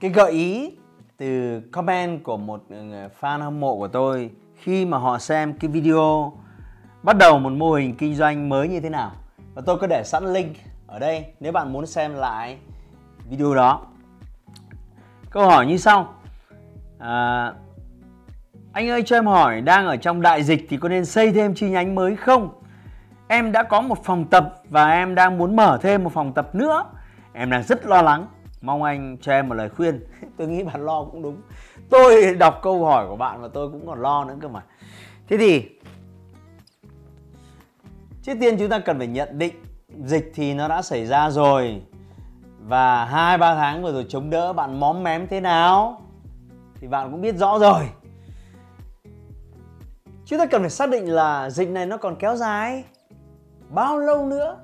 cái gợi ý từ comment của một ừ, fan hâm mộ của tôi khi mà họ xem cái video bắt đầu một mô hình kinh doanh mới như thế nào. Và tôi có để sẵn link ở đây nếu bạn muốn xem lại video đó. Câu hỏi như sau. À, anh ơi cho em hỏi đang ở trong đại dịch thì có nên xây thêm chi nhánh mới không? Em đã có một phòng tập và em đang muốn mở thêm một phòng tập nữa. Em đang rất lo lắng mong anh cho em một lời khuyên. Tôi nghĩ bạn lo cũng đúng. Tôi đọc câu hỏi của bạn và tôi cũng còn lo nữa cơ mà. Thế thì, trước tiên chúng ta cần phải nhận định dịch thì nó đã xảy ra rồi và hai, ba tháng vừa rồi chống đỡ bạn móm mém thế nào thì bạn cũng biết rõ rồi. Chúng ta cần phải xác định là dịch này nó còn kéo dài bao lâu nữa?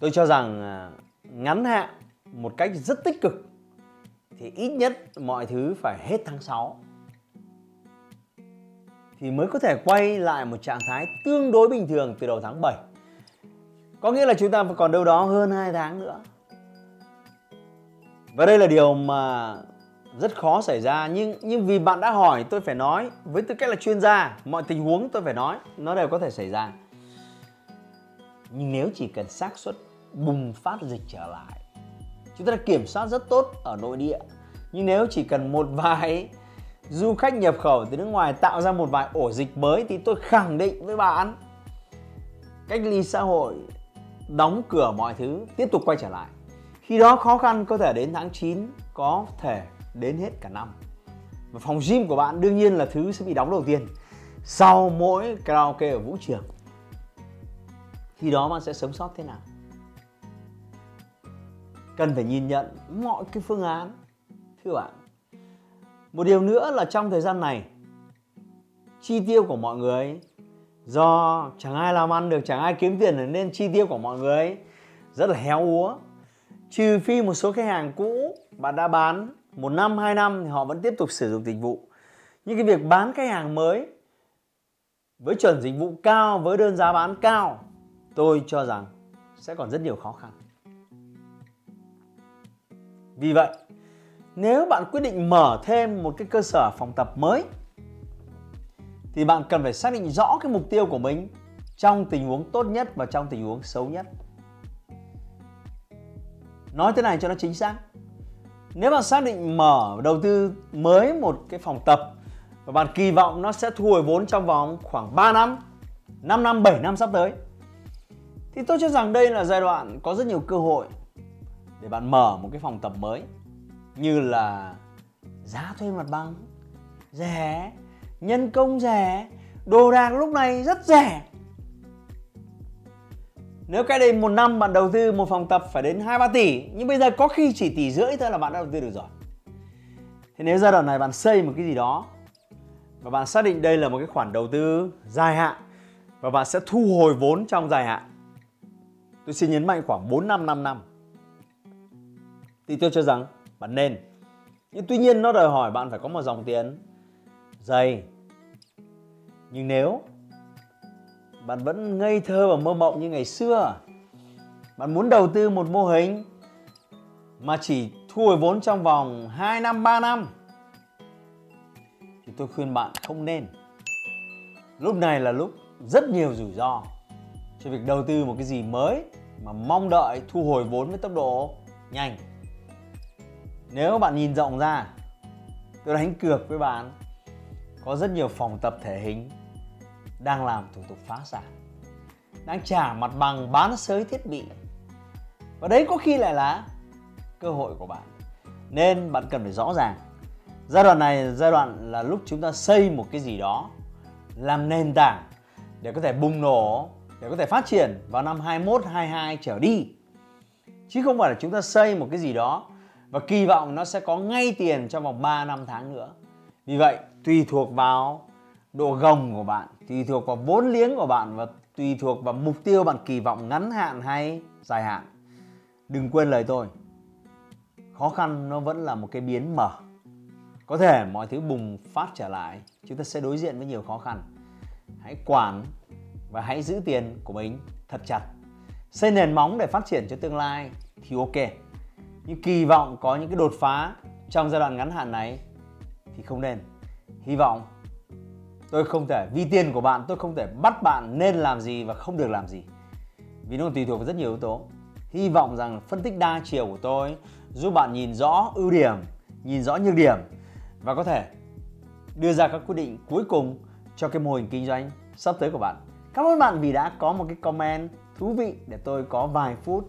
Tôi cho rằng à, ngắn hạn một cách rất tích cực, thì ít nhất mọi thứ phải hết tháng 6 thì mới có thể quay lại một trạng thái tương đối bình thường từ đầu tháng 7. Có nghĩa là chúng ta còn đâu đó hơn 2 tháng nữa. Và đây là điều mà rất khó xảy ra, nhưng nhưng vì bạn đã hỏi, tôi phải nói với tư cách là chuyên gia, mọi tình huống tôi phải nói, nó đều có thể xảy ra nhưng nếu chỉ cần xác suất bùng phát dịch trở lại chúng ta đã kiểm soát rất tốt ở nội địa. Nhưng nếu chỉ cần một vài du khách nhập khẩu từ nước ngoài tạo ra một vài ổ dịch mới thì tôi khẳng định với bạn, cách ly xã hội, đóng cửa mọi thứ, tiếp tục quay trở lại. Khi đó khó khăn có thể đến tháng 9 có thể đến hết cả năm. Và phòng gym của bạn đương nhiên là thứ sẽ bị đóng đầu tiên sau mỗi karaoke ở vũ trường. Khi đó bạn sẽ sống sót thế nào? Cần phải nhìn nhận mọi cái phương án, thưa bạn. Một điều nữa là trong thời gian này, chi tiêu của mọi người, do chẳng ai làm ăn được, chẳng ai kiếm tiền nên chi tiêu của mọi người rất là héo úa. Trừ phi một số khách hàng cũ bạn đã bán một năm, hai năm thì họ vẫn tiếp tục sử dụng dịch vụ. Nhưng cái việc bán khách hàng mới với chuẩn dịch vụ cao, với đơn giá bán cao, tôi cho rằng sẽ còn rất nhiều khó khăn vì vậy, nếu bạn quyết định mở thêm một cái cơ sở phòng tập mới thì bạn cần phải xác định rõ cái mục tiêu của mình trong tình huống tốt nhất và trong tình huống xấu nhất. Nói thế này cho nó chính xác. Nếu bạn xác định mở đầu tư mới một cái phòng tập và bạn kỳ vọng nó sẽ thu hồi vốn trong vòng khoảng 3 năm, 5 năm, 7 năm sắp tới thì tôi cho rằng đây là giai đoạn có rất nhiều cơ hội để bạn mở một cái phòng tập mới như là giá thuê mặt bằng, rẻ, nhân công rẻ, đồ đạc lúc này rất rẻ. Nếu cái đây một năm bạn đầu tư một phòng tập phải đến hai ba tỷ, nhưng bây giờ có khi chỉ tỷ rưỡi thôi là bạn đã đầu tư được rồi. Thế nếu giai đoạn này bạn xây một cái gì đó, và bạn xác định đây là một cái khoản đầu tư dài hạn, và bạn sẽ thu hồi vốn trong dài hạn. Tôi xin nhấn mạnh khoảng 4 năm 5 năm thì tôi cho rằng bạn nên. Nhưng tuy nhiên nó đòi hỏi bạn phải có một dòng tiền. Dày. Nhưng nếu bạn vẫn ngây thơ và mơ mộng như ngày xưa, bạn muốn đầu tư một mô hình mà chỉ thu hồi vốn trong vòng 2 năm 3 năm, thì tôi khuyên bạn không nên. Lúc này là lúc rất nhiều rủi ro cho việc đầu tư một cái gì mới mà mong đợi thu hồi vốn với tốc độ nhanh nếu bạn nhìn rộng ra, tôi đánh cược với bạn, có rất nhiều phòng tập thể hình đang làm thủ tục phá sản, đang trả mặt bằng bán sới thiết bị. Và đấy có khi lại là cơ hội của bạn. Nên bạn cần phải rõ ràng, giai đoạn này giai đoạn là lúc chúng ta xây một cái gì đó, làm nền tảng để có thể bùng nổ, để có thể phát triển vào năm 21 22 trở đi. Chứ không phải là chúng ta xây một cái gì đó và kỳ vọng nó sẽ có ngay tiền trong vòng 3 năm tháng nữa. Vì vậy, tùy thuộc vào độ gồng của bạn, tùy thuộc vào vốn liếng của bạn và tùy thuộc vào mục tiêu bạn kỳ vọng ngắn hạn hay dài hạn. Đừng quên lời tôi. Khó khăn nó vẫn là một cái biến mở. Có thể mọi thứ bùng phát trở lại, chúng ta sẽ đối diện với nhiều khó khăn. Hãy quản và hãy giữ tiền của mình thật chặt. Xây nền móng để phát triển cho tương lai thì ok. Nhưng kỳ vọng có những cái đột phá trong giai đoạn ngắn hạn này thì không nên. Hy vọng tôi không thể, vì tiền của bạn, tôi không thể bắt bạn nên làm gì và không được làm gì. Vì nó tùy thuộc vào rất nhiều yếu tố. Hy vọng rằng phân tích đa chiều của tôi giúp bạn nhìn rõ ưu điểm, nhìn rõ nhược điểm và có thể đưa ra các quyết định cuối cùng cho cái mô hình kinh doanh sắp tới của bạn. Cảm ơn bạn vì đã có một cái comment thú vị để tôi có vài phút